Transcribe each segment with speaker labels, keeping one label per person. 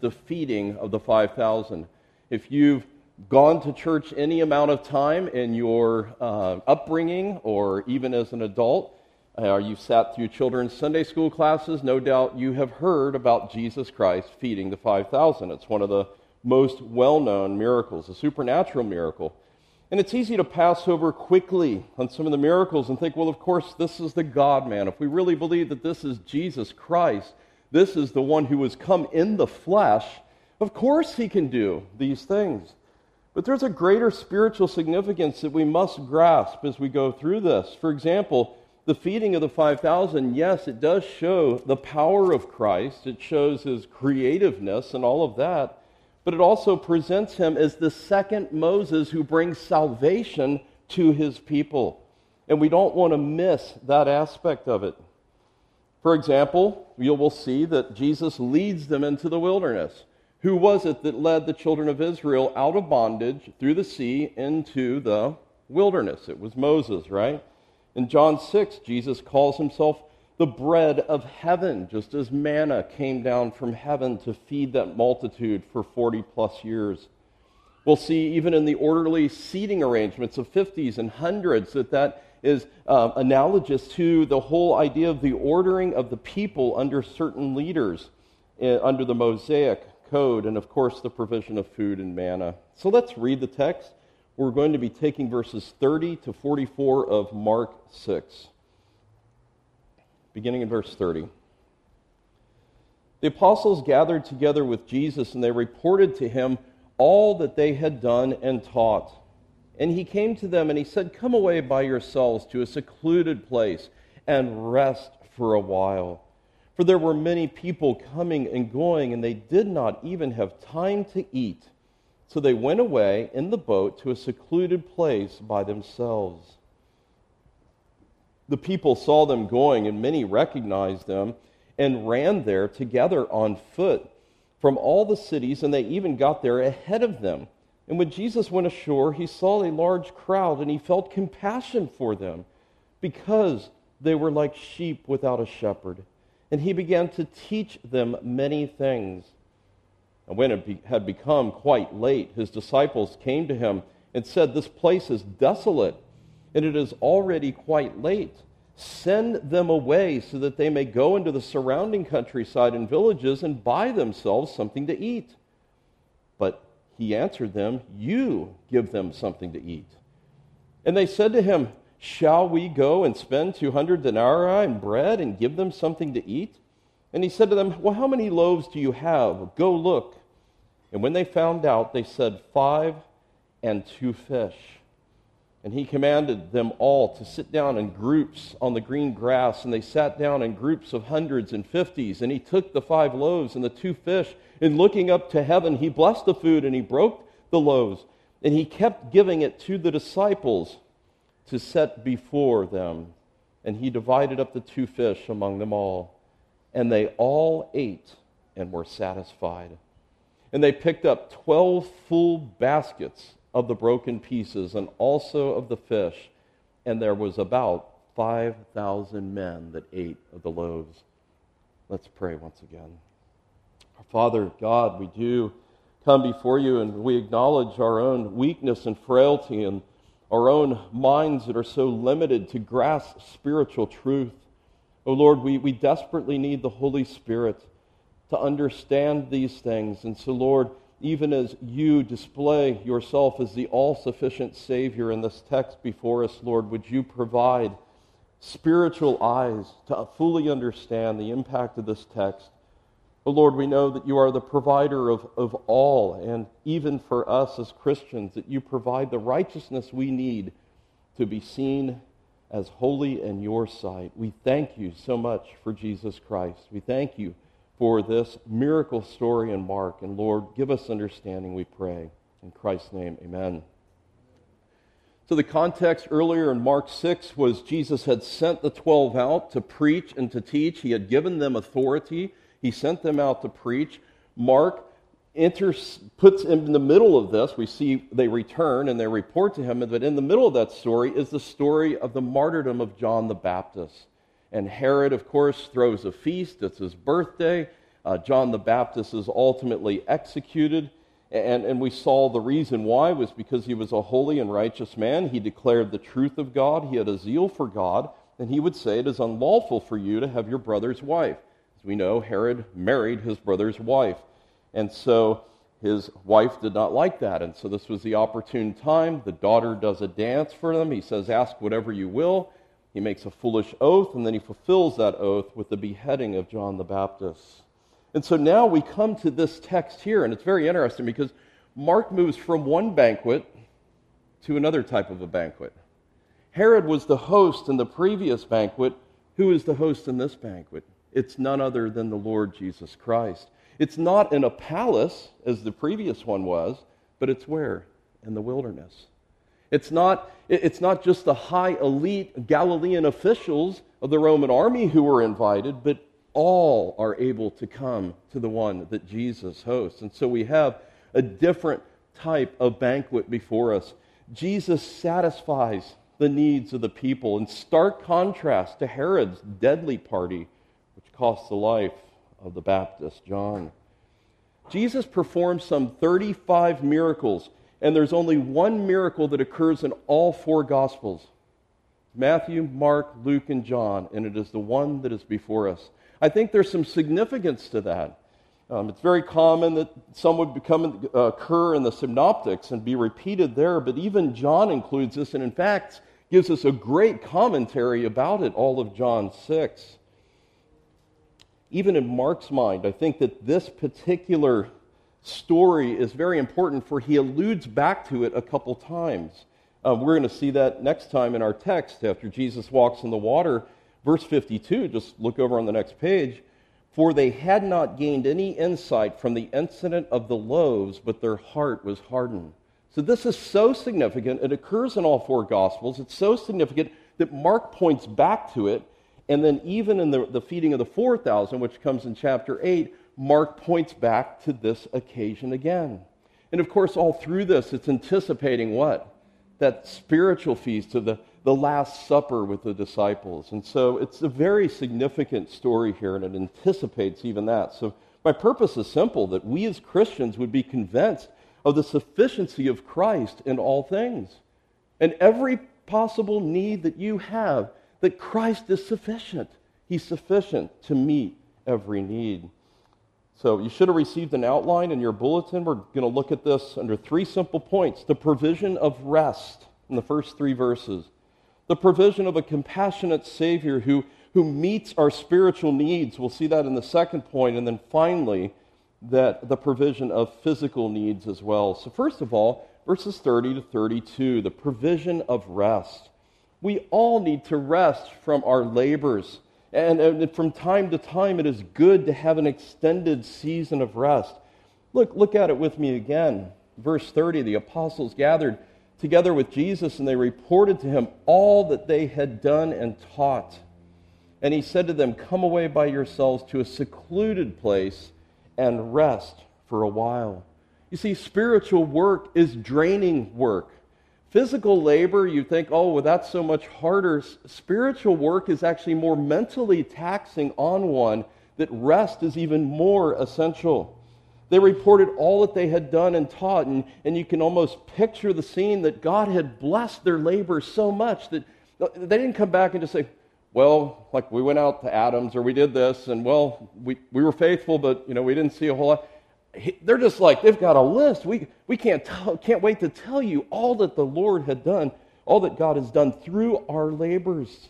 Speaker 1: the feeding of the 5,000. If you've gone to church any amount of time in your uh, upbringing or even as an adult, uh, or you've sat through children's Sunday school classes, no doubt you have heard about Jesus Christ feeding the 5,000. It's one of the most well known miracles, a supernatural miracle. And it's easy to pass over quickly on some of the miracles and think, well, of course, this is the God man. If we really believe that this is Jesus Christ, this is the one who has come in the flesh, of course he can do these things. But there's a greater spiritual significance that we must grasp as we go through this. For example, the feeding of the 5,000, yes, it does show the power of Christ, it shows his creativeness and all of that, but it also presents him as the second Moses who brings salvation to his people. And we don't want to miss that aspect of it. For example, you will see that Jesus leads them into the wilderness. Who was it that led the children of Israel out of bondage through the sea into the wilderness? It was Moses, right? In John 6, Jesus calls himself the bread of heaven, just as manna came down from heaven to feed that multitude for 40 plus years. We'll see even in the orderly seating arrangements of 50s and hundreds that that is uh, analogous to the whole idea of the ordering of the people under certain leaders uh, under the Mosaic code, and of course, the provision of food and manna. So let's read the text. We're going to be taking verses 30 to 44 of Mark 6, beginning in verse 30. The apostles gathered together with Jesus, and they reported to him all that they had done and taught. And he came to them and he said, Come away by yourselves to a secluded place and rest for a while. For there were many people coming and going, and they did not even have time to eat. So they went away in the boat to a secluded place by themselves. The people saw them going, and many recognized them and ran there together on foot from all the cities, and they even got there ahead of them. And when Jesus went ashore, he saw a large crowd, and he felt compassion for them because they were like sheep without a shepherd and he began to teach them many things. And when it be, had become quite late, his disciples came to him and said, This place is desolate, and it is already quite late. Send them away so that they may go into the surrounding countryside and villages and buy themselves something to eat. He answered them, You give them something to eat. And they said to him, Shall we go and spend 200 denarii in bread and give them something to eat? And he said to them, Well, how many loaves do you have? Go look. And when they found out, they said, Five and two fish. And he commanded them all to sit down in groups on the green grass, and they sat down in groups of hundreds and fifties. And he took the five loaves and the two fish, and looking up to heaven, he blessed the food and he broke the loaves, and he kept giving it to the disciples to set before them. And he divided up the two fish among them all. And they all ate and were satisfied. And they picked up 12 full baskets of the broken pieces and also of the fish. And there was about 5,000 men that ate of the loaves. Let's pray once again. Our Father, God, we do come before you and we acknowledge our own weakness and frailty and our own minds that are so limited to grasp spiritual truth. Oh Lord, we, we desperately need the Holy Spirit to understand these things. And so, Lord, even as you display yourself as the all sufficient Savior in this text before us, Lord, would you provide spiritual eyes to fully understand the impact of this text but Lord, we know that you are the provider of, of all, and even for us as Christians, that you provide the righteousness we need to be seen as holy in your sight. We thank you so much for Jesus Christ. We thank you for this miracle story in Mark. And Lord, give us understanding, we pray. In Christ's name, amen. So, the context earlier in Mark 6 was Jesus had sent the 12 out to preach and to teach. He had given them authority. He sent them out to preach. Mark enters, puts in the middle of this. We see they return and they report to him, but in the middle of that story is the story of the martyrdom of John the Baptist. And Herod, of course, throws a feast. It's his birthday. Uh, John the Baptist is ultimately executed. And, and we saw the reason why was because he was a holy and righteous man. He declared the truth of God. He had a zeal for God. And he would say, It is unlawful for you to have your brother's wife. As we know, Herod married his brother's wife. And so his wife did not like that. And so this was the opportune time. The daughter does a dance for them. He says, Ask whatever you will. He makes a foolish oath, and then he fulfills that oath with the beheading of John the Baptist. And so now we come to this text here, and it's very interesting because Mark moves from one banquet to another type of a banquet. Herod was the host in the previous banquet. Who is the host in this banquet? It's none other than the Lord Jesus Christ. It's not in a palace as the previous one was, but it's where? In the wilderness. It's not, it's not just the high elite Galilean officials of the Roman army who were invited, but all are able to come to the one that Jesus hosts. And so we have a different type of banquet before us. Jesus satisfies the needs of the people in stark contrast to Herod's deadly party, which cost the life of the Baptist John. Jesus performs some 35 miracles, and there's only one miracle that occurs in all four Gospels Matthew, Mark, Luke, and John, and it is the one that is before us. I think there's some significance to that. Um, it's very common that some would become, uh, occur in the synoptics and be repeated there, but even John includes this, and in fact, gives us a great commentary about it, all of John 6. Even in Mark's mind, I think that this particular story is very important, for he alludes back to it a couple times. Uh, we're going to see that next time in our text after Jesus walks in the water Verse 52, just look over on the next page. For they had not gained any insight from the incident of the loaves, but their heart was hardened. So this is so significant. It occurs in all four Gospels. It's so significant that Mark points back to it. And then, even in the, the feeding of the 4,000, which comes in chapter 8, Mark points back to this occasion again. And of course, all through this, it's anticipating what? That spiritual feast of the, the Last Supper with the disciples. And so it's a very significant story here, and it anticipates even that. So my purpose is simple that we as Christians would be convinced of the sufficiency of Christ in all things. And every possible need that you have, that Christ is sufficient. He's sufficient to meet every need. So you should have received an outline in your bulletin. We're going to look at this under three simple points the provision of rest in the first three verses the provision of a compassionate Savior who, who meets our spiritual needs. We'll see that in the second point. And then finally, that the provision of physical needs as well. So, first of all, verses 30 to 32, the provision of rest. We all need to rest from our labors. And, uh, and from time to time, it is good to have an extended season of rest. Look, look at it with me again. Verse 30 the apostles gathered together with Jesus, and they reported to him all that they had done and taught. And he said to them, Come away by yourselves to a secluded place and rest for a while. You see, spiritual work is draining work. Physical labor, you think, oh, well, that's so much harder. Spiritual work is actually more mentally taxing on one, that rest is even more essential. They reported all that they had done and taught, and, and you can almost picture the scene that God had blessed their labor so much that uh, they didn't come back and just say, well, like we went out to Adams or we did this, and well, we, we were faithful, but you know, we didn't see a whole lot. They're just like, they've got a list. We, we can't, can't wait to tell you all that the Lord had done, all that God has done through our labors.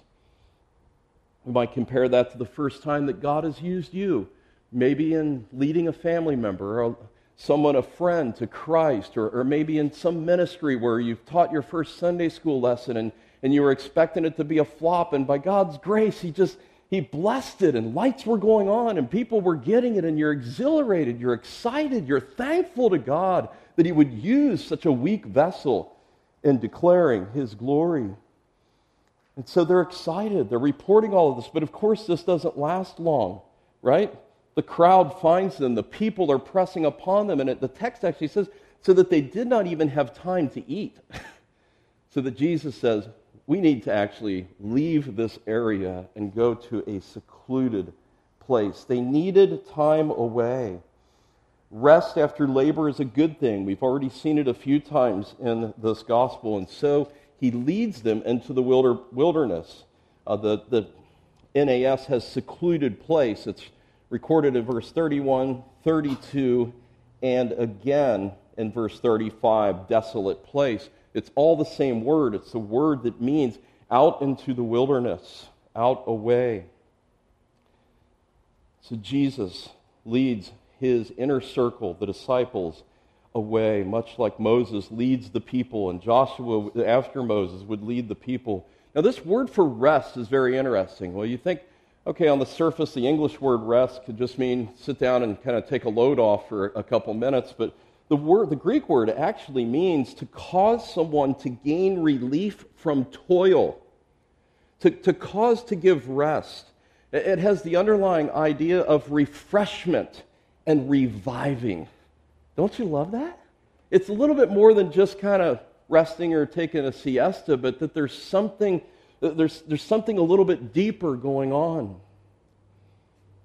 Speaker 1: We might compare that to the first time that God has used you maybe in leading a family member or someone, a friend to Christ, or, or maybe in some ministry where you've taught your first Sunday school lesson and, and you were expecting it to be a flop, and by God's grace, He just He blessed it, and lights were going on, and people were getting it, and you're exhilarated, you're excited, you're thankful to God that He would use such a weak vessel in declaring His glory. And so they're excited. They're reporting all of this. But of course, this doesn't last long, right? The crowd finds them, the people are pressing upon them, and it, the text actually says, so that they did not even have time to eat. so that Jesus says, we need to actually leave this area and go to a secluded place. They needed time away. Rest after labor is a good thing. We've already seen it a few times in this gospel. And so he leads them into the wilderness. Uh, the, the NAS has secluded place. It's recorded in verse 31, 32, and again in verse 35, desolate place. It's all the same word. It's the word that means out into the wilderness, out away. So Jesus leads his inner circle, the disciples, away, much like Moses leads the people, and Joshua, after Moses, would lead the people. Now, this word for rest is very interesting. Well, you think, okay, on the surface, the English word rest could just mean sit down and kind of take a load off for a couple minutes, but the, word, the Greek word actually means to cause someone to gain relief from toil, to, to cause to give rest. It has the underlying idea of refreshment and reviving. Don't you love that? It's a little bit more than just kind of resting or taking a siesta, but that there's something, there's, there's something a little bit deeper going on.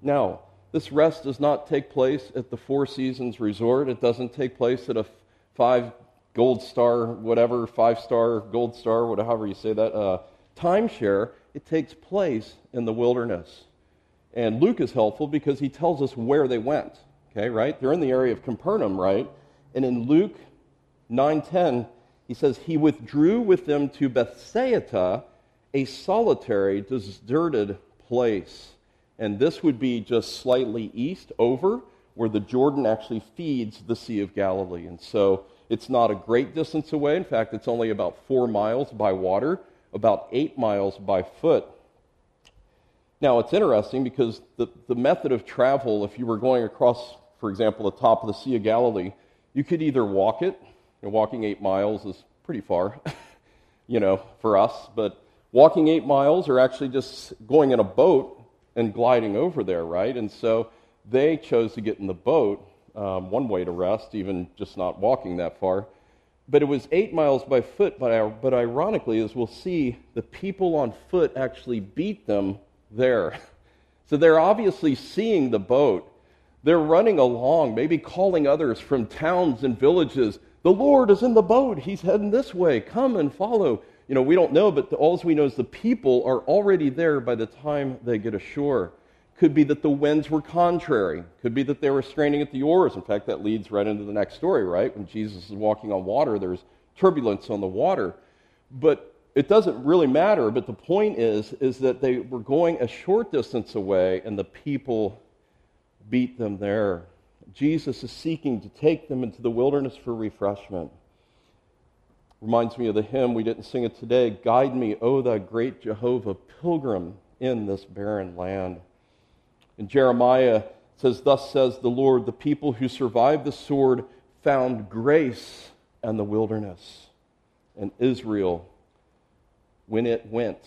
Speaker 1: Now, this rest does not take place at the Four Seasons Resort. It doesn't take place at a five gold star, whatever, five star, gold star, whatever you say that, uh, timeshare. It takes place in the wilderness. And Luke is helpful because he tells us where they went. Okay, right? They're in the area of Capernaum, right? And in Luke 9:10, he says he withdrew with them to Bethsaida, a solitary, deserted place. And this would be just slightly east over where the Jordan actually feeds the Sea of Galilee. And so it's not a great distance away. In fact, it's only about four miles by water, about eight miles by foot. Now, it's interesting because the, the method of travel, if you were going across, for example, the top of the Sea of Galilee, you could either walk it, and walking eight miles is pretty far, you know, for us, but walking eight miles or actually just going in a boat and gliding over there, right? And so they chose to get in the boat, um, one way to rest, even just not walking that far. But it was eight miles by foot, but, but ironically, as we'll see, the people on foot actually beat them there. So they're obviously seeing the boat. They're running along, maybe calling others from towns and villages. The Lord is in the boat. He's heading this way. Come and follow. You know, we don't know, but all we know is the people are already there by the time they get ashore. Could be that the winds were contrary. Could be that they were straining at the oars. In fact, that leads right into the next story, right? When Jesus is walking on water, there's turbulence on the water. But it doesn't really matter, but the point is, is that they were going a short distance away and the people beat them there. Jesus is seeking to take them into the wilderness for refreshment. Reminds me of the hymn, we didn't sing it today Guide me, O thou great Jehovah, pilgrim in this barren land. And Jeremiah says, Thus says the Lord, the people who survived the sword found grace and the wilderness, and Israel when it went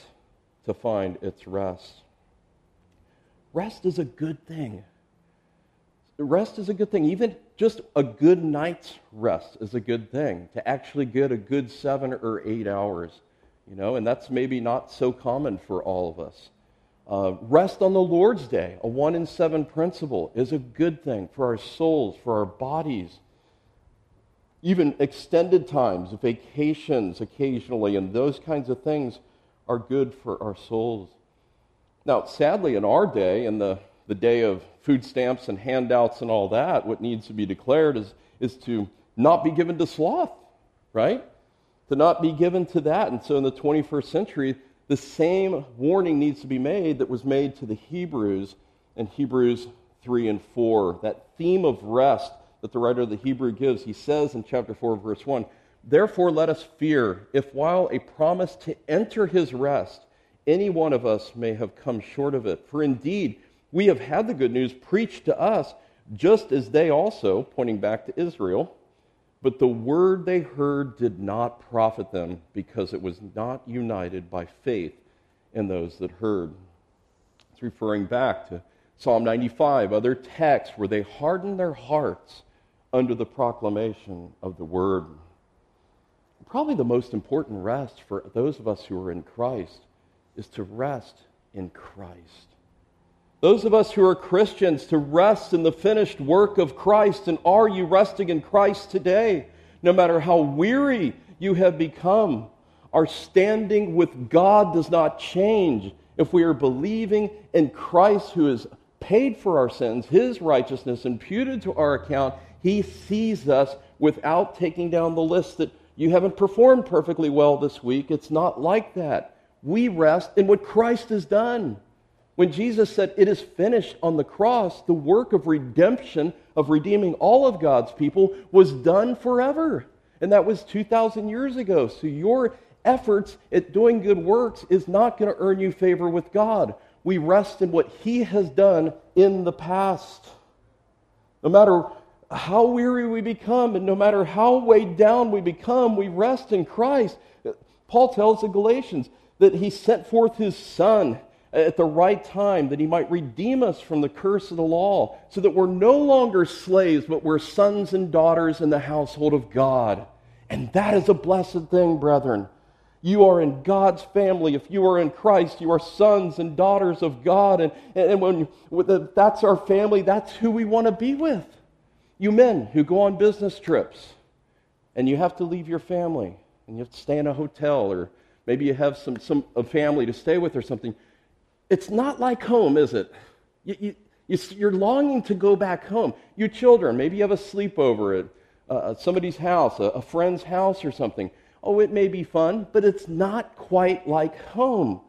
Speaker 1: to find its rest. Rest is a good thing. Rest is a good thing. Even just a good night's rest is a good thing. To actually get a good seven or eight hours, you know, and that's maybe not so common for all of us. Uh, rest on the Lord's Day, a one in seven principle, is a good thing for our souls, for our bodies, even extended times, vacations occasionally, and those kinds of things are good for our souls. Now, sadly, in our day, in the, the day of food stamps and handouts and all that, what needs to be declared is, is to not be given to sloth, right? To not be given to that. And so in the 21st century, the same warning needs to be made that was made to the Hebrews in Hebrews 3 and 4. That theme of rest that the writer of the Hebrew gives. He says in chapter 4, verse 1 Therefore, let us fear, if while a promise to enter his rest, any one of us may have come short of it. For indeed, we have had the good news preached to us, just as they also, pointing back to Israel, but the word they heard did not profit them because it was not united by faith in those that heard. It's referring back to Psalm 95, other texts where they hardened their hearts under the proclamation of the word. Probably the most important rest for those of us who are in Christ is to rest in Christ. Those of us who are Christians to rest in the finished work of Christ. And are you resting in Christ today? No matter how weary you have become, our standing with God does not change if we are believing in Christ who has paid for our sins, his righteousness imputed to our account. He sees us without taking down the list that you haven't performed perfectly well this week. It's not like that. We rest in what Christ has done. When Jesus said, It is finished on the cross, the work of redemption, of redeeming all of God's people, was done forever. And that was 2,000 years ago. So your efforts at doing good works is not going to earn you favor with God. We rest in what He has done in the past. No matter how weary we become and no matter how weighed down we become, we rest in Christ. Paul tells the Galatians that He sent forth His Son at the right time that he might redeem us from the curse of the law, so that we're no longer slaves, but we're sons and daughters in the household of God. And that is a blessed thing, brethren. You are in God's family. If you are in Christ, you are sons and daughters of God. And, and when that's our family, that's who we want to be with. You men who go on business trips and you have to leave your family and you have to stay in a hotel or maybe you have some, some a family to stay with or something it's not like home, is it? You, you, you, are longing to go back home. You children, maybe you have a sleepover at uh, somebody's house, a, a friend's house or something. Oh, it may be fun, but it's not quite like home.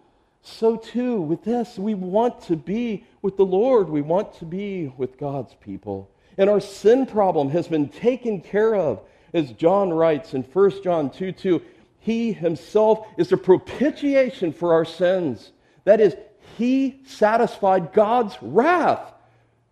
Speaker 1: So, too, with this, we want to be with the Lord. We want to be with God's people. And our sin problem has been taken care of. As John writes in 1 John 2 2, He Himself is a propitiation for our sins. That is, he satisfied God's wrath.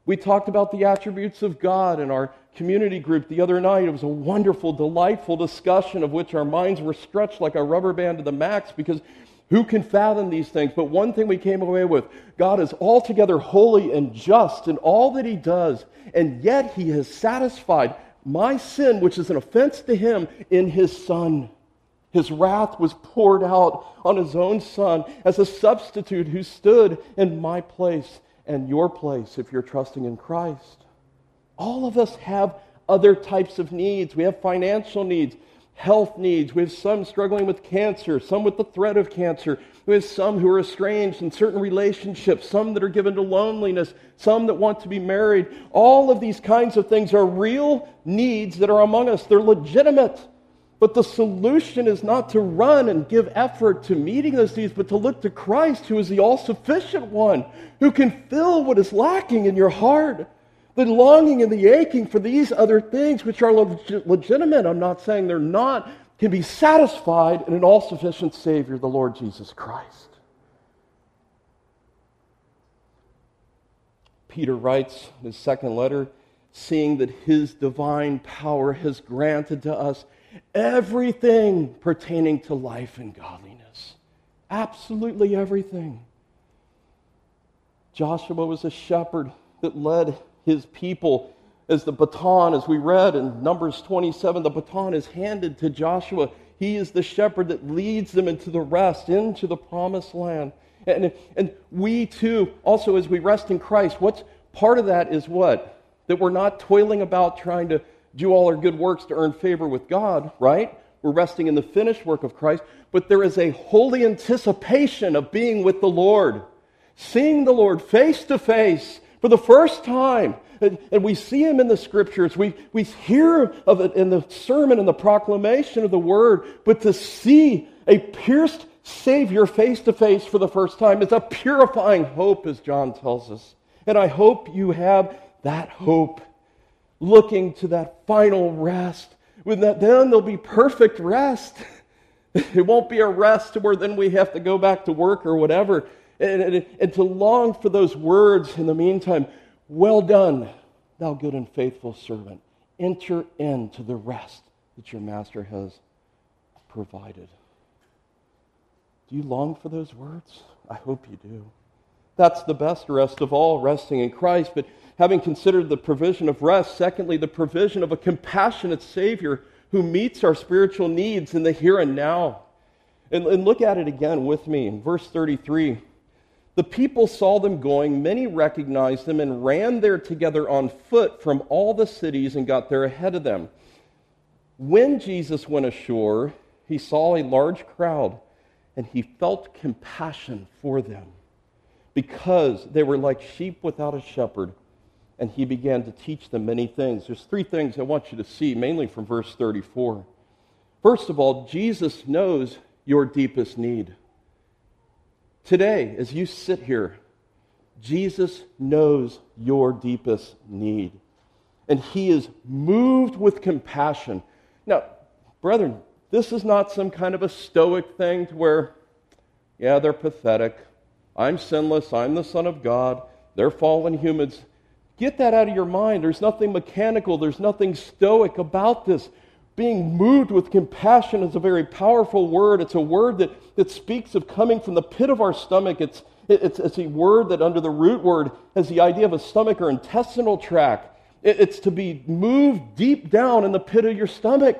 Speaker 1: We talked about the attributes of God in our community group the other night. It was a wonderful, delightful discussion of which our minds were stretched like a rubber band to the max because who can fathom these things? But one thing we came away with God is altogether holy and just in all that He does, and yet He has satisfied my sin, which is an offense to Him, in His Son. His wrath was poured out on his own son as a substitute who stood in my place and your place if you're trusting in Christ. All of us have other types of needs. We have financial needs, health needs. We have some struggling with cancer, some with the threat of cancer. We have some who are estranged in certain relationships, some that are given to loneliness, some that want to be married. All of these kinds of things are real needs that are among us. They're legitimate. But the solution is not to run and give effort to meeting those needs, but to look to Christ, who is the all sufficient one, who can fill what is lacking in your heart. The longing and the aching for these other things, which are leg- legitimate, I'm not saying they're not, can be satisfied in an all sufficient Savior, the Lord Jesus Christ. Peter writes in his second letter, seeing that his divine power has granted to us everything pertaining to life and godliness. Absolutely everything. Joshua was a shepherd that led his people as the baton, as we read in Numbers 27, the baton is handed to Joshua. He is the shepherd that leads them into the rest, into the promised land. And, and we too, also as we rest in Christ, what's part of that is what? That we're not toiling about trying to do all our good works to earn favor with God, right? We're resting in the finished work of Christ, but there is a holy anticipation of being with the Lord, seeing the Lord face to face for the first time. And, we see him in the scriptures. We, we hear of it in the sermon and the proclamation of the word. But to see a pierced Savior face to face for the first time is a purifying hope, as John tells us. And I hope you have that hope looking to that final rest. When that, then there'll be perfect rest. It won't be a rest where then we have to go back to work or whatever. And, and, and to long for those words in the meantime, well done, thou good and faithful servant. Enter into the rest that your master has provided. Do you long for those words? I hope you do. That's the best rest of all, resting in Christ. But having considered the provision of rest, secondly, the provision of a compassionate Savior who meets our spiritual needs in the here and now. And, and look at it again with me in verse 33. The people saw them going, many recognized them, and ran there together on foot from all the cities and got there ahead of them. When Jesus went ashore, he saw a large crowd, and he felt compassion for them because they were like sheep without a shepherd, and he began to teach them many things. There's three things I want you to see, mainly from verse 34. First of all, Jesus knows your deepest need. Today, as you sit here, Jesus knows your deepest need. And he is moved with compassion. Now, brethren, this is not some kind of a stoic thing to where, yeah, they're pathetic. I'm sinless. I'm the Son of God. They're fallen humans. Get that out of your mind. There's nothing mechanical, there's nothing stoic about this. Being moved with compassion is a very powerful word. It's a word that, that speaks of coming from the pit of our stomach. It's, it's, it's a word that, under the root word, has the idea of a stomach or intestinal tract. It, it's to be moved deep down in the pit of your stomach.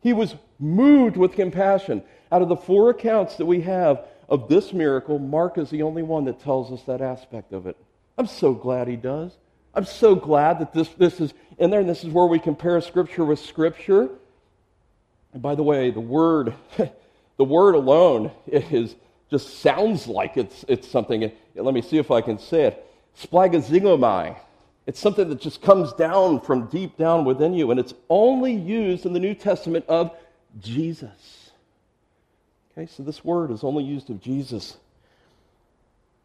Speaker 1: He was moved with compassion. Out of the four accounts that we have of this miracle, Mark is the only one that tells us that aspect of it. I'm so glad he does. I'm so glad that this, this is in there, and this is where we compare Scripture with Scripture. And by the way, the word, the word alone is just sounds like it's, it's something. Let me see if I can say it. Splagazingomai. It's something that just comes down from deep down within you, and it's only used in the New Testament of Jesus. Okay, so this word is only used of Jesus.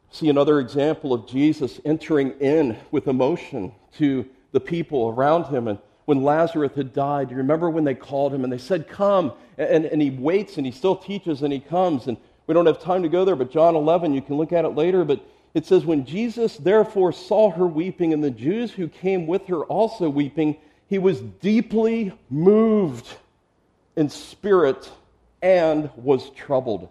Speaker 1: See another example of Jesus entering in with emotion to the people around him. And when Lazarus had died, you remember when they called him and they said, Come. And, and he waits and he still teaches and he comes. And we don't have time to go there, but John 11, you can look at it later. But it says, When Jesus therefore saw her weeping and the Jews who came with her also weeping, he was deeply moved in spirit and was troubled.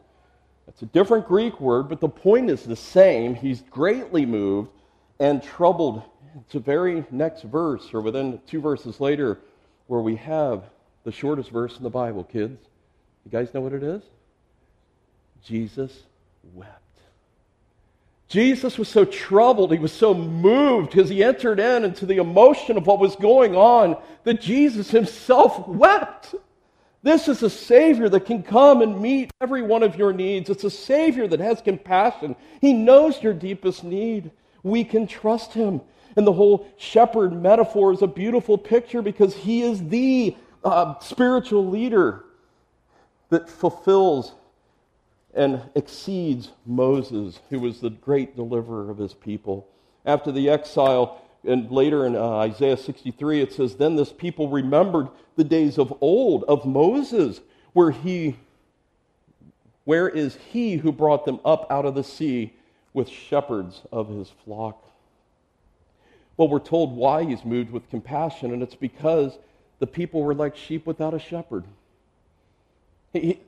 Speaker 1: That's a different Greek word, but the point is the same. He's greatly moved and troubled. It's the very next verse, or within two verses later, where we have the shortest verse in the Bible, kids. You guys know what it is? Jesus wept. Jesus was so troubled, he was so moved because he entered in into the emotion of what was going on that Jesus himself wept. This is a Savior that can come and meet every one of your needs. It's a Savior that has compassion. He knows your deepest need. We can trust Him. And the whole shepherd metaphor is a beautiful picture because He is the uh, spiritual leader that fulfills and exceeds Moses, who was the great deliverer of his people. After the exile, and later in uh, Isaiah 63, it says, Then this people remembered the days of old, of Moses, where he, where is he who brought them up out of the sea with shepherds of his flock? Well, we're told why he's moved with compassion, and it's because the people were like sheep without a shepherd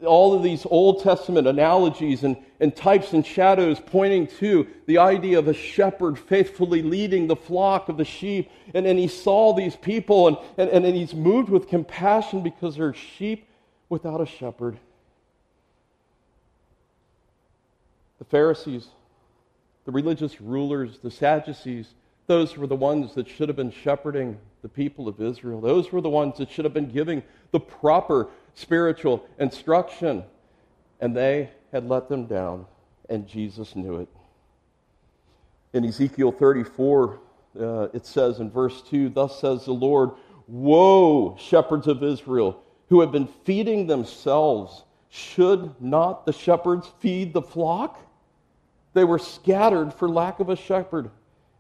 Speaker 1: all of these Old Testament analogies and, and types and shadows pointing to the idea of a shepherd faithfully leading the flock of the sheep. And, and he saw these people and, and, and he's moved with compassion because they're sheep without a shepherd. The Pharisees, the religious rulers, the Sadducees, those were the ones that should have been shepherding the people of Israel. Those were the ones that should have been giving the proper spiritual instruction. And they had let them down, and Jesus knew it. In Ezekiel 34, uh, it says in verse 2 Thus says the Lord, Woe, shepherds of Israel, who have been feeding themselves. Should not the shepherds feed the flock? They were scattered for lack of a shepherd,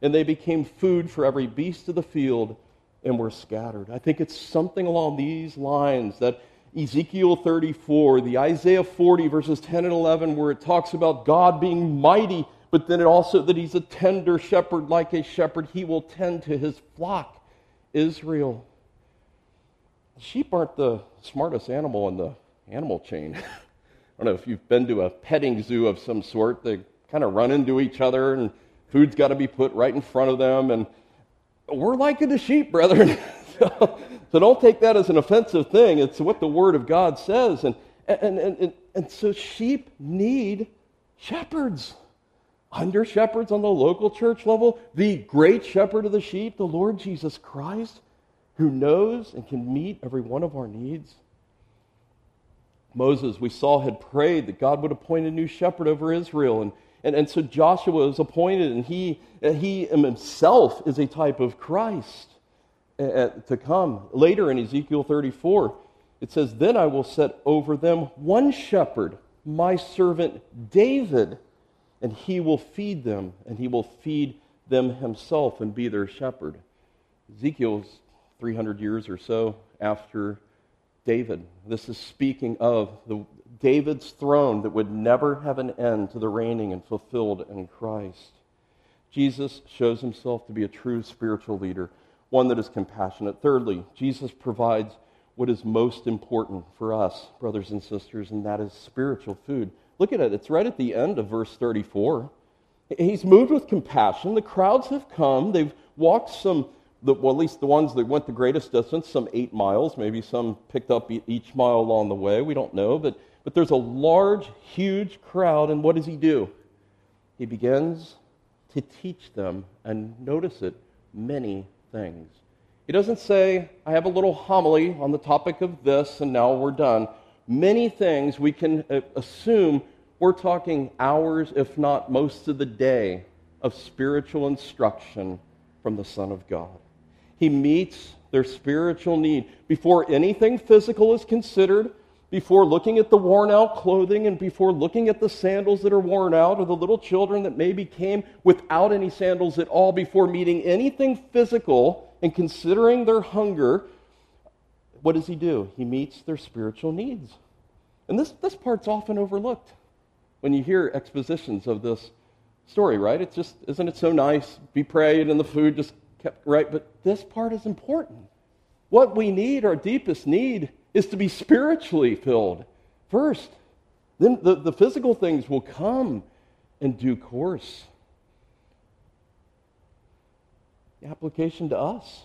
Speaker 1: and they became food for every beast of the field and were scattered. I think it's something along these lines that Ezekiel 34, the Isaiah 40, verses 10 and 11, where it talks about God being mighty, but then it also that he's a tender shepherd, like a shepherd, he will tend to his flock, Israel. Sheep aren't the smartest animal in the animal chain. I don't know if you've been to a petting zoo of some sort. They kind of run into each other, and food's got to be put right in front of them. And we're like the sheep, brethren. So don't take that as an offensive thing. It's what the Word of God says. And, and, and, and, and so sheep need shepherds. under shepherds on the local church level, the great shepherd of the sheep, the Lord Jesus Christ, who knows and can meet every one of our needs. Moses, we saw, had prayed that God would appoint a new shepherd over Israel. And, and, and so Joshua is appointed, and he, he himself is a type of Christ Uh, uh, to come. Later in Ezekiel 34, it says, Then I will set over them one shepherd, my servant David, and he will feed them, and he will feed them himself and be their shepherd. Ezekiel's 300 years or so after David. This is speaking of the, David's throne that would never have an end to the reigning and fulfilled in Christ. Jesus shows himself to be a true spiritual leader, one that is compassionate. Thirdly, Jesus provides what is most important for us, brothers and sisters, and that is spiritual food. Look at it, it's right at the end of verse 34. He's moved with compassion. The crowds have come, they've walked some well, at least the ones that went the greatest distance, some eight miles, maybe some picked up each mile along the way. We don't know. But, but there's a large, huge crowd, and what does he do? He begins to teach them, and notice it, many things. He doesn't say, I have a little homily on the topic of this, and now we're done. Many things we can uh, assume we're talking hours, if not most of the day, of spiritual instruction from the Son of God. He meets their spiritual need. Before anything physical is considered, before looking at the worn out clothing and before looking at the sandals that are worn out or the little children that maybe came without any sandals at all, before meeting anything physical and considering their hunger, what does he do? He meets their spiritual needs. And this, this part's often overlooked when you hear expositions of this story, right? It's just, isn't it so nice? Be prayed and the food just kept right. But this part is important. What we need, our deepest need, is to be spiritually filled first. Then the, the physical things will come in due course. The application to us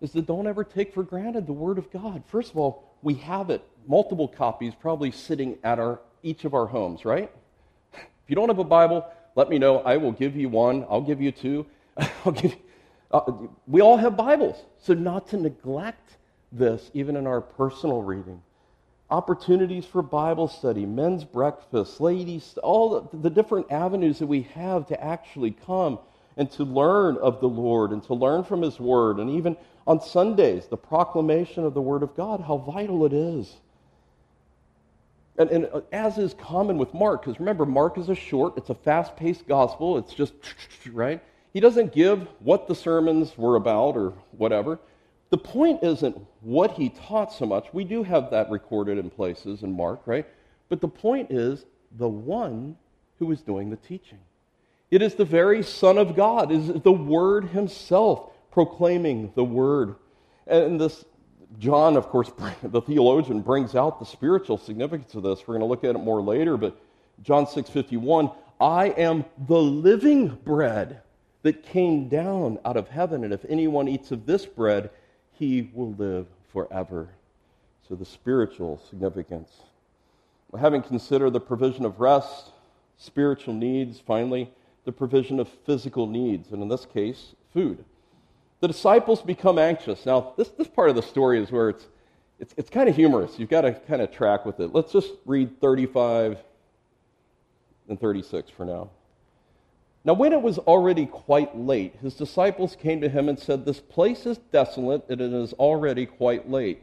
Speaker 1: is that don't ever take for granted the Word of God. First of all, we have it, multiple copies, probably sitting at our, each of our homes, right? If you don't have a Bible, let me know. I will give you one. I'll give you two. uh, we all have Bibles, so not to neglect this, even in our personal reading. Opportunities for Bible study, men's breakfast, ladies, all the, the different avenues that we have to actually come and to learn of the Lord and to learn from His Word. And even on Sundays, the proclamation of the Word of God, how vital it is. And, and uh, as is common with Mark, because remember, Mark is a short, it's a fast paced gospel. It's just, right? He doesn't give what the sermons were about or whatever. The point isn't what he taught so much. We do have that recorded in places in Mark, right? But the point is the one who is doing the teaching. It is the very Son of God, is the Word Himself proclaiming the Word. And this, John, of course, the theologian, brings out the spiritual significance of this. We're going to look at it more later, but John 6:51, I am the living bread that came down out of heaven, and if anyone eats of this bread, he will live forever. So, the spiritual significance. Having considered the provision of rest, spiritual needs, finally, the provision of physical needs, and in this case, food. The disciples become anxious. Now, this, this part of the story is where it's, it's, it's kind of humorous. You've got to kind of track with it. Let's just read 35 and 36 for now. Now, when it was already quite late, his disciples came to him and said, This place is desolate, and it is already quite late.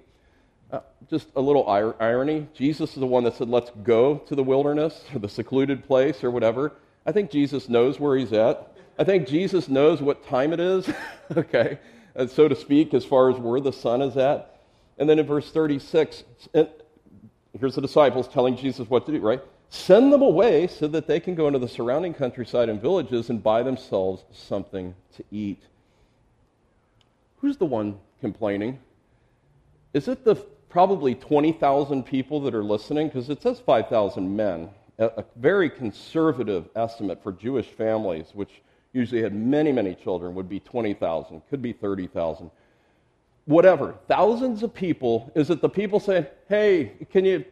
Speaker 1: Uh, just a little ir- irony. Jesus is the one that said, Let's go to the wilderness or the secluded place or whatever. I think Jesus knows where he's at. I think Jesus knows what time it is, okay, and so to speak, as far as where the sun is at. And then in verse 36, here's the disciples telling Jesus what to do, right? Send them away so that they can go into the surrounding countryside and villages and buy themselves something to eat. Who's the one complaining? Is it the probably 20,000 people that are listening? Because it says 5,000 men, a, very conservative estimate for Jewish families, which usually had many, many children, would be 20,000, could be 30,000. Whatever, thousands of people. Is it the people saying, hey, can you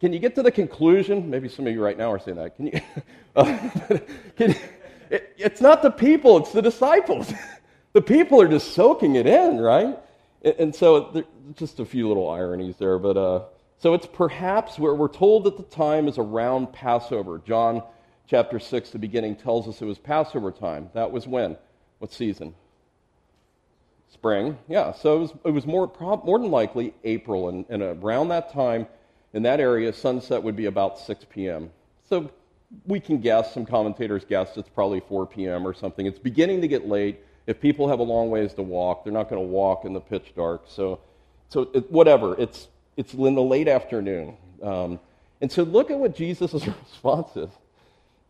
Speaker 1: can you get to the conclusion? Maybe some of you right now are saying that. Can you? can, it, it's not the people, it's the disciples. the people are just soaking it in, right? And, and so, there, just a few little ironies there, but uh, so it's perhaps where we're told that the time is around Passover. John chapter 6, the beginning, tells us it was Passover time. That was when? What season? Spring. Yeah, so it was, it was more, more than likely April. And, and around that time, in that area, sunset would be about 6 p.m. So we can guess, some commentators guess it's probably 4 p.m. or something. It's beginning to get late. If people have a long ways to walk, they're not going to walk in the pitch dark. So, so it, whatever, it's, it's in the late afternoon. Um, and so look at what Jesus' response is.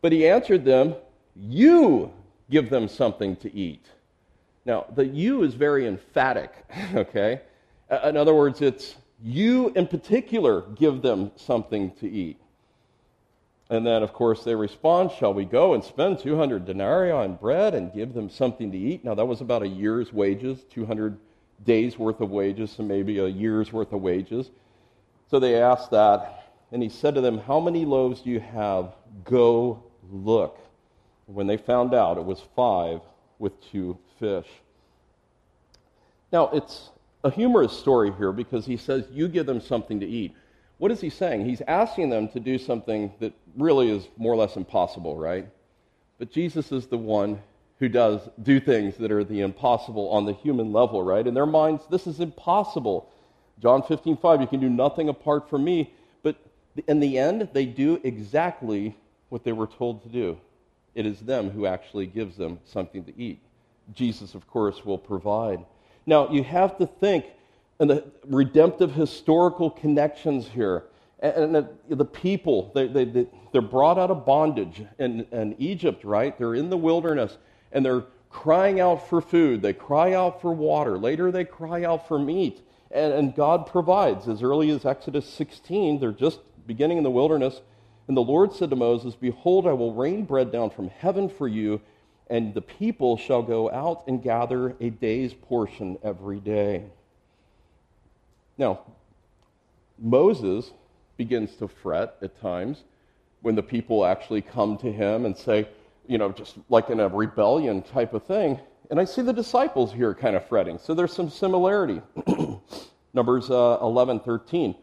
Speaker 1: But he answered them, You give them something to eat. Now, the you is very emphatic, okay? In other words, it's you in particular give them something to eat. And then, of course, they respond, Shall we go and spend 200 denarii on bread and give them something to eat? Now, that was about a year's wages, 200 days' worth of wages, so maybe a year's worth of wages. So they asked that, and he said to them, How many loaves do you have? Go look. When they found out, it was five with two fish. Now, it's a humorous story here because he says, You give them something to eat. What is he saying? He's asking them to do something that really is more or less impossible, right? But Jesus is the one who does do things that are the impossible on the human level, right? In their minds, this is impossible. John 15, 5, you can do nothing apart from me. But in the end, they do exactly what they were told to do. It is them who actually gives them something to eat. Jesus, of course, will provide. Now, you have to think and the redemptive historical connections here. And the, the people, they, they, they, they're brought out of bondage in, in Egypt, right? They're in the wilderness and they're crying out for food. They cry out for water. Later, they cry out for meat. And, and God provides. As early as Exodus 16, they're just beginning in the wilderness. And the Lord said to Moses, Behold, I will rain bread down from heaven for you, and the people shall go out and gather a day's portion every day. Now, Moses begins to fret at times when the people actually come to him and say, you know, just like in a rebellion type of thing. And I see the disciples here kind of fretting. So there's some similarity. Numbers uh, 11, 13.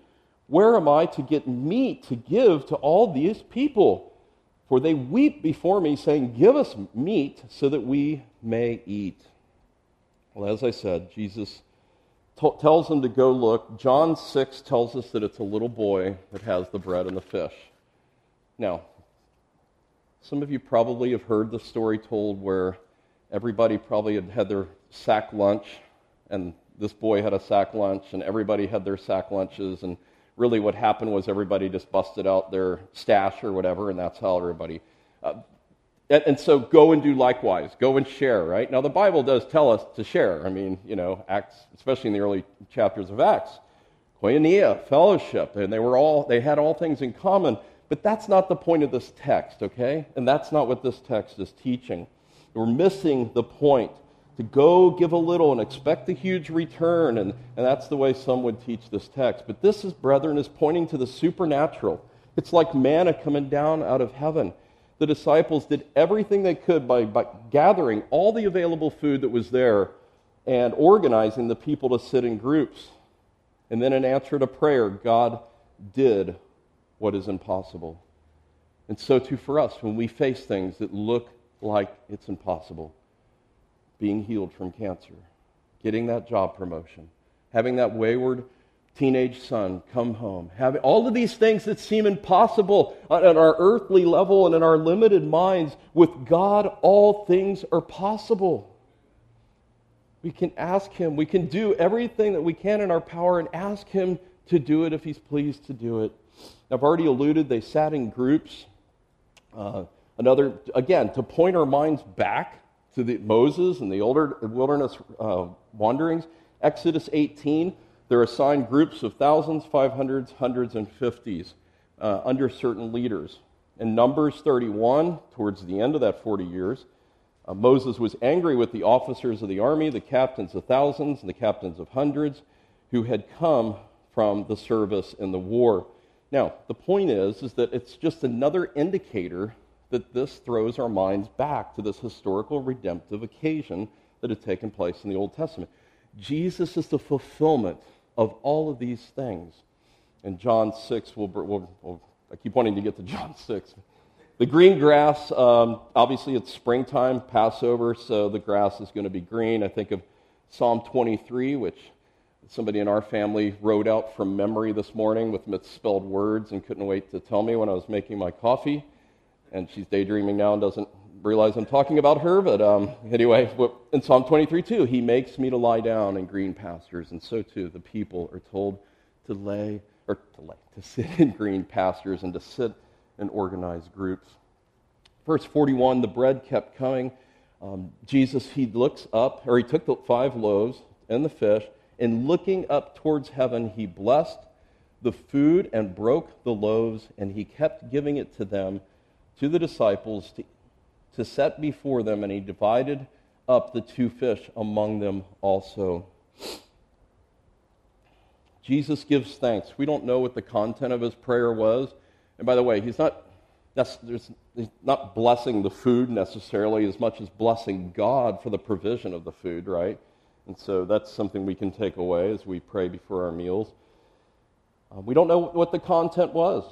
Speaker 1: Where am I to get meat to give to all these people? For they weep before me, saying, Give us meat so that we may eat. Well, as I said, Jesus t- tells them to go look. John 6 tells us that it's a little boy that has the bread and the fish. Now, some of you probably have heard the story told where everybody probably had had their sack lunch, and this boy had a sack lunch, and everybody had their sack lunches, and really what happened was everybody just busted out their stash or whatever, and that's how everybody uh, and, and, so go and do likewise. Go and share, right? Now, the Bible does tell us to share. I mean, you know, Acts, especially in the early chapters of Acts, koinonia, fellowship, and they were all, they had all things in common. But that's not the point of this text, okay? And that's not what this text is teaching. We're missing the point to go give a little and expect a huge return. And, and that's the way some would teach this text. But this is, brethren, is pointing to the supernatural. It's like manna coming down out of heaven the disciples did everything they could by, by gathering all the available food that was there and organizing the people to sit in groups. And then, in answer to prayer, God did what is impossible. And so, too, for us, when we face things that look like it's impossible being healed from cancer, getting that job promotion, having that wayward teenage son come home. Having all of these things that seem impossible on our earthly level and in our limited minds, with God, all things are possible. We can ask Him, we can do everything that we can in our power and ask Him to do it if He's pleased to do it. I've already alluded, they sat in groups. Uh, another, again, to point our minds back to the, Moses and the older wilderness uh, wanderings. Exodus 18, they're assigned groups of thousands, five hundreds, hundreds, and fifties uh, under certain leaders. In Numbers 31, towards the end of that 40 years, uh, Moses was angry with the officers of the army, the captains of thousands, and the captains of hundreds, who had come from the service in the war. Now, the point is, is that it's just another indicator that this throws our minds back to this historical redemptive occasion that had taken place in the Old Testament. Jesus is the fulfillment of all of these things. And John 6, we'll, we'll, we'll I keep wanting to get to John 6. The green grass, um, obviously it's springtime, Passover, so the grass is going to be green. I think of Psalm 23, which somebody in our family wrote out from memory this morning with misspelled words and couldn't wait to tell me when I was making my coffee. And she's daydreaming now and doesn't realize I'm talking about her. But um, anyway, in Psalm 23, too, he makes me to lie down in green pastures. And so, too, the people are told to lay, or to lay, to sit in green pastures and to sit in organized groups. Verse 41 the bread kept coming. Um, Jesus, he looks up, or he took the five loaves and the fish, and looking up towards heaven, he blessed the food and broke the loaves, and he kept giving it to them, to the disciples, to, to set before them, and he divided up the two fish among them also. Jesus gives thanks. We don't know what the content of his prayer was. And by the way, he's not, he's not blessing the food necessarily as much as blessing God for the provision of the food, right? And so that's something we can take away as we pray before our meals. Uh, we don't know what the content was.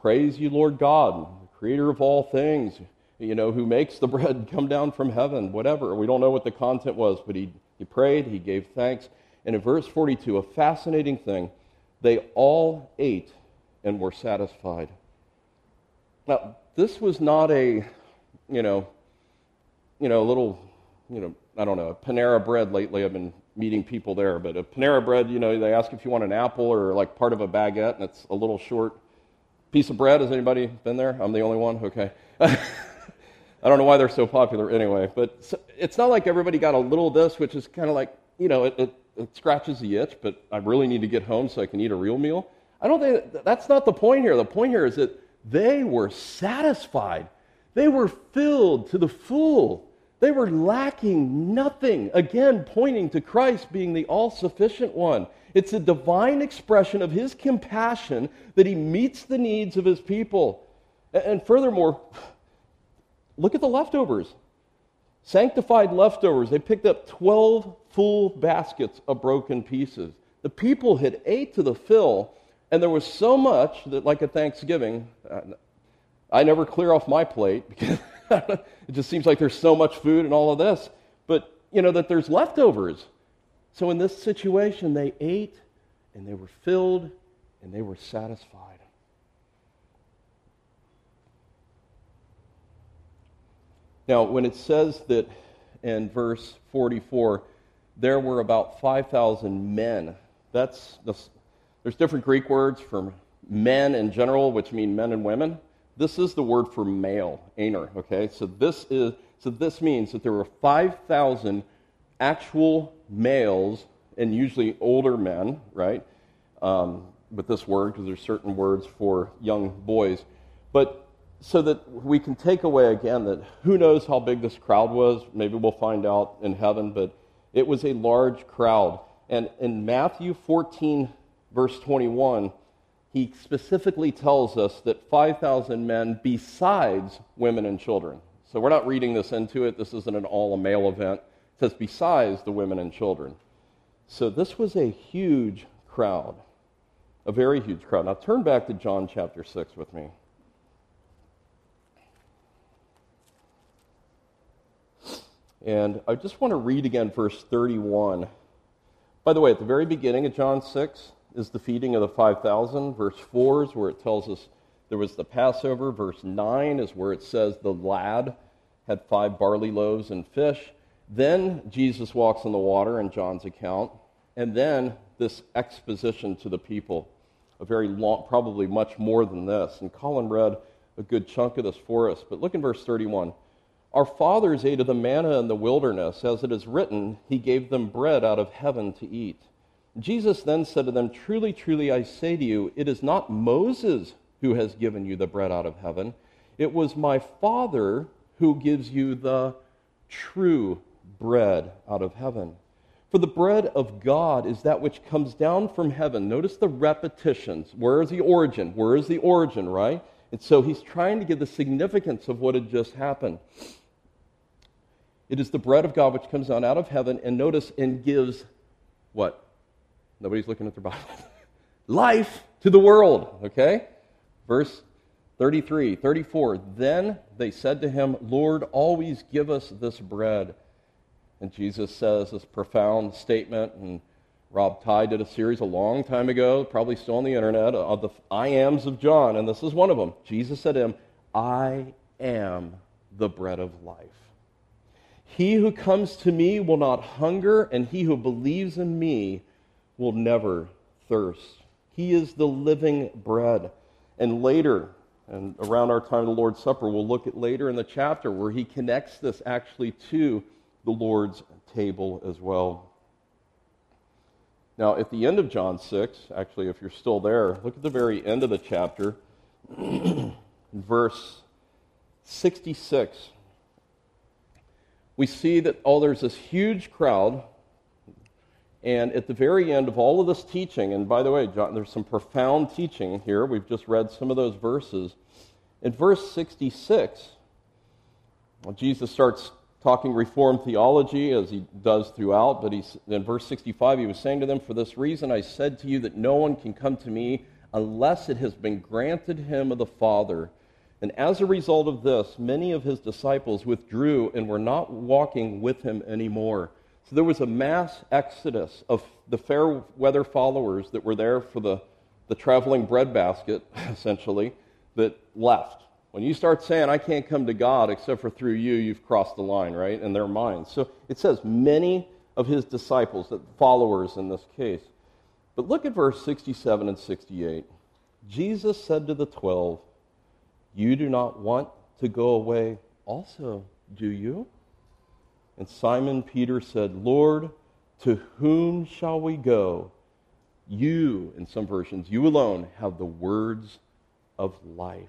Speaker 1: Praise you, Lord God, creator of all things, you know, who makes the bread come down from heaven, whatever. We don't know what the content was, but he, he prayed, he gave thanks. And in verse 42, a fascinating thing, they all ate and were satisfied. Now, this was not a, you know, you know, a little, you know, I don't know, Panera Bread lately. I've been meeting people there, but a Panera Bread, you know, they ask if you want an apple or like part of a baguette, and it's a little short piece of bread. Has anybody been there? I'm the only one? Okay. I don't know why they're so popular anyway, but it's not like everybody got a little of this, which is kind of like, you know, it, it, it scratches the itch, but I really need to get home so I can eat a real meal. I don't think that's not the point here. The point here is that they were satisfied. They were filled to the full. They were lacking nothing. Again, pointing to Christ being the all sufficient one. It's a divine expression of his compassion that he meets the needs of his people. And furthermore, look at the leftovers. Sanctified leftovers. They picked up 12 full baskets of broken pieces. The people had ate to the fill, and there was so much that, like a Thanksgiving, uh, I never clear off my plate because it just seems like there's so much food and all of this. But, you know, that there's leftovers. So in this situation, they ate and they were filled and they were satisfied. Now, when it says that in verse 44, there were about 5,000 men, that's the, there's different Greek words for men in general, which mean men and women. This is the word for male, aner, okay? So this is so this means that there were 5,000 actual males and usually older men, right? Um, with this word, because there's certain words for young boys. But so that we can take away again that who knows how big this crowd was. Maybe we'll find out in heaven, but it was a large crowd. And in Matthew 14, verse 21, he specifically tells us that 5,000 men besides women and children. So we're not reading this into it. This isn't an all a male event. It says besides the women and children. So this was a huge crowd, a very huge crowd. Now turn back to John chapter 6 with me. And I just want to read again verse 31. By the way, at the very beginning of John 6, is the feeding of the 5,000. Verse 4 is where it tells us there was the Passover. Verse 9 is where it says the lad had five barley loaves and fish. Then Jesus walks on the water in John's account. And then this exposition to the people, a very long, probably much more than this. And Colin read a good chunk of this for us. But look in verse 31. Our fathers ate of the manna in the wilderness, as it is written, He gave them bread out of heaven to eat. Jesus then said to them, Truly, truly, I say to you, it is not Moses who has given you the bread out of heaven. It was my Father who gives you the true bread out of heaven. For the bread of God is that which comes down from heaven. Notice the repetitions. Where is the origin? Where is the origin, right? And so he's trying to give the significance of what had just happened. It is the bread of God which comes down out of heaven, and notice, and gives what? Nobody's looking at their Bible. Life to the world, okay? Verse 33, 34. Then they said to him, Lord, always give us this bread. And Jesus says this profound statement, and Rob Ty did a series a long time ago, probably still on the internet, of the I ams of John, and this is one of them. Jesus said to him, I am the bread of life. He who comes to me will not hunger, and he who believes in me will never thirst. He is the living bread. And later, and around our time of the Lord's Supper, we'll look at later in the chapter where he connects this actually to the Lord's table as well. Now, at the end of John 6, actually, if you're still there, look at the very end of the chapter, verse 66. We see that, oh, there's this huge crowd and at the very end of all of this teaching, and by the way, John, there's some profound teaching here. We've just read some of those verses. In verse 66, Jesus starts talking Reformed theology as he does throughout, but he's, in verse 65, he was saying to them, For this reason I said to you that no one can come to me unless it has been granted him of the Father. And as a result of this, many of his disciples withdrew and were not walking with him anymore. So there was a mass exodus of the fair weather followers that were there for the, the traveling breadbasket, essentially, that left. When you start saying, I can't come to God except for through you, you've crossed the line, right, in their minds. So it says many of his disciples, followers in this case. But look at verse 67 and 68. Jesus said to the twelve, You do not want to go away also, do you? And Simon Peter said, Lord, to whom shall we go? You, in some versions, you alone have the words of life.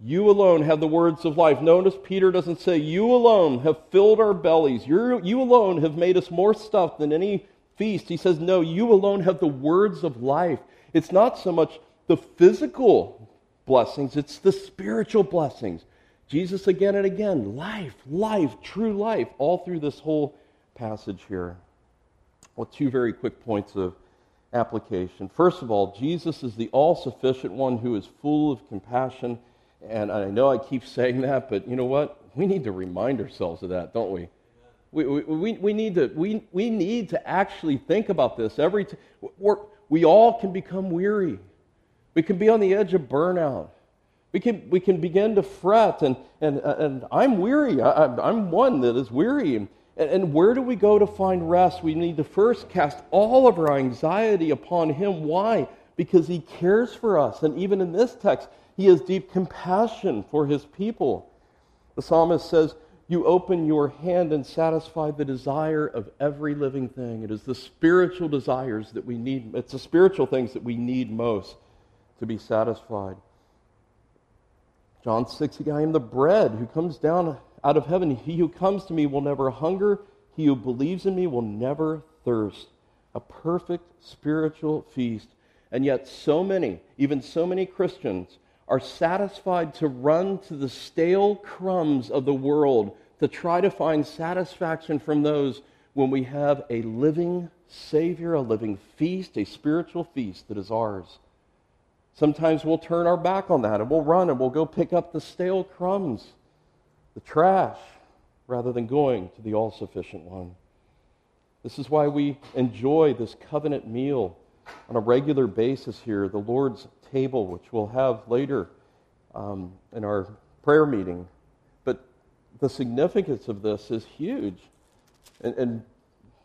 Speaker 1: You alone have the words of life. Notice Peter doesn't say, You alone have filled our bellies. You're, you alone have made us more stuff than any feast. He says, No, you alone have the words of life. It's not so much the physical blessings, it's the spiritual blessings. Jesus again and again, life, life, true life, all through this whole passage here. Well, two very quick points of application. First of all, Jesus is the all sufficient one who is full of compassion. And I know I keep saying that, but you know what? We need to remind ourselves of that, don't we? We, we, we, need, to, we, we need to actually think about this every time. We all can become weary. We can be on the edge of burnout. We can, we can begin to fret, and, and, uh, and I'm weary. I, am one that is weary. And, and where do we go to find rest? We need to first cast all of our anxiety upon Him. Why? Because He cares for us. And even in this text, He has deep compassion for His people. The psalmist says, You open your hand and satisfy the desire of every living thing. It is the spiritual desires that we need, it's the spiritual things that we need most to be satisfied. John 6, I am the bread who comes down out of heaven. He who comes to me will never hunger. He who believes in me will never thirst. A perfect spiritual feast. And yet, so many, even so many Christians, are satisfied to run to the stale crumbs of the world to try to find satisfaction from those when we have a living Savior, a living feast, a spiritual feast that is ours. Sometimes we'll turn our back on that and we'll run and we'll go pick up the stale crumbs, the trash, rather than going to the all sufficient one. This is why we enjoy this covenant meal on a regular basis here, the Lord's table, which we'll have later um, in our prayer meeting. But the significance of this is huge. And, and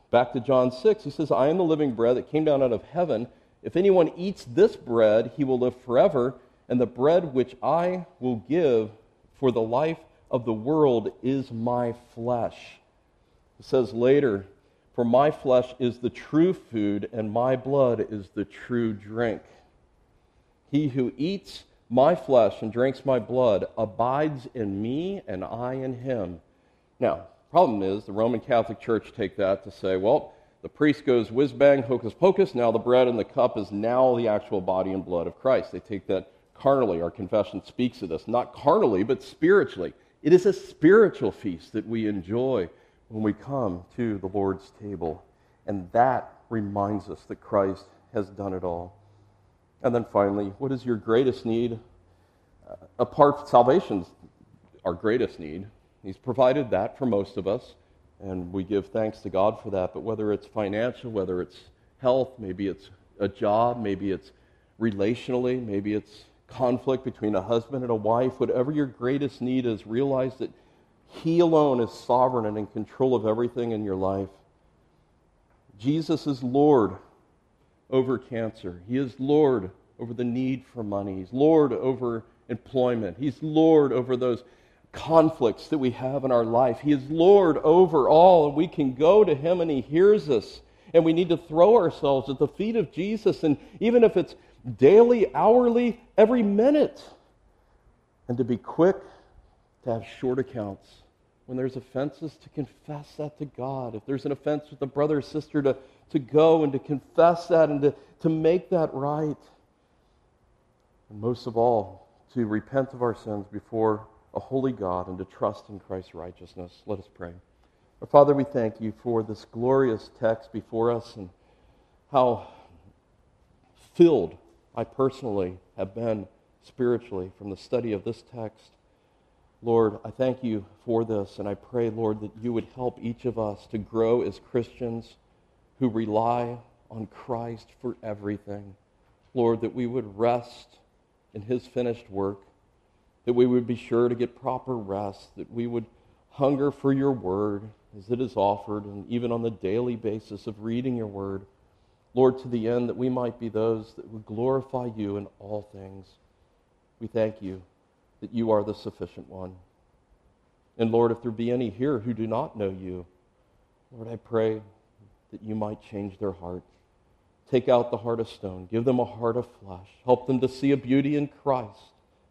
Speaker 1: back to John 6, he says, I am the living bread that came down out of heaven. If anyone eats this bread, he will live forever, and the bread which I will give for the life of the world is my flesh. It says later, For my flesh is the true food, and my blood is the true drink. He who eats my flesh and drinks my blood abides in me, and I in him. Now, problem is, the Roman Catholic Church take that to say, well, the priest goes whiz bang, hocus pocus. Now the bread and the cup is now the actual body and blood of Christ. They take that carnally. Our confession speaks of this. Not carnally, but spiritually. It is a spiritual feast that we enjoy when we come to the Lord's table. And that reminds us that Christ has done it all. And then finally, what is your greatest need? Uh, apart from salvation's our greatest need. He's provided that for most of us, and we give thanks to God for that. But whether it's financial, whether it's health, maybe it's a job, maybe it's relationally, maybe it's conflict between a husband and a wife, whatever your greatest need is, realize that He alone is sovereign and in control of everything in your life. Jesus is Lord over cancer. He is Lord over the need for money. He's Lord over employment. He's Lord over those conflicts that we have in our life. He is Lord over all, and we can go to Him and He hears us. And we need to throw ourselves at the feet of Jesus, and even if it's daily, hourly, every minute, and to be quick to have short accounts. When there's offenses, to confess that to God. If there's an offense with a brother or sister, to, to go and to confess that and to, to make that right. And most of all, to repent of our sins before a holy God and to trust in Christ's righteousness. Let us pray. Our Father, we thank you for this glorious text before us and how filled I personally have been spiritually from the study of this text. Lord, I thank you for this, and I pray, Lord, that you would help each of us to grow as Christians who rely on Christ for everything. Lord, that we would rest in his finished work, that we would be sure to get proper rest, that we would hunger for your word as it is offered, and even on the daily basis of reading your word. Lord, to the end that we might be those that would glorify you in all things. We thank you that you are the sufficient one. And Lord, if there be any here who do not know you, Lord, I pray that you might change their heart. Take out the heart of stone. Give them a heart of flesh. Help them to see a beauty in Christ.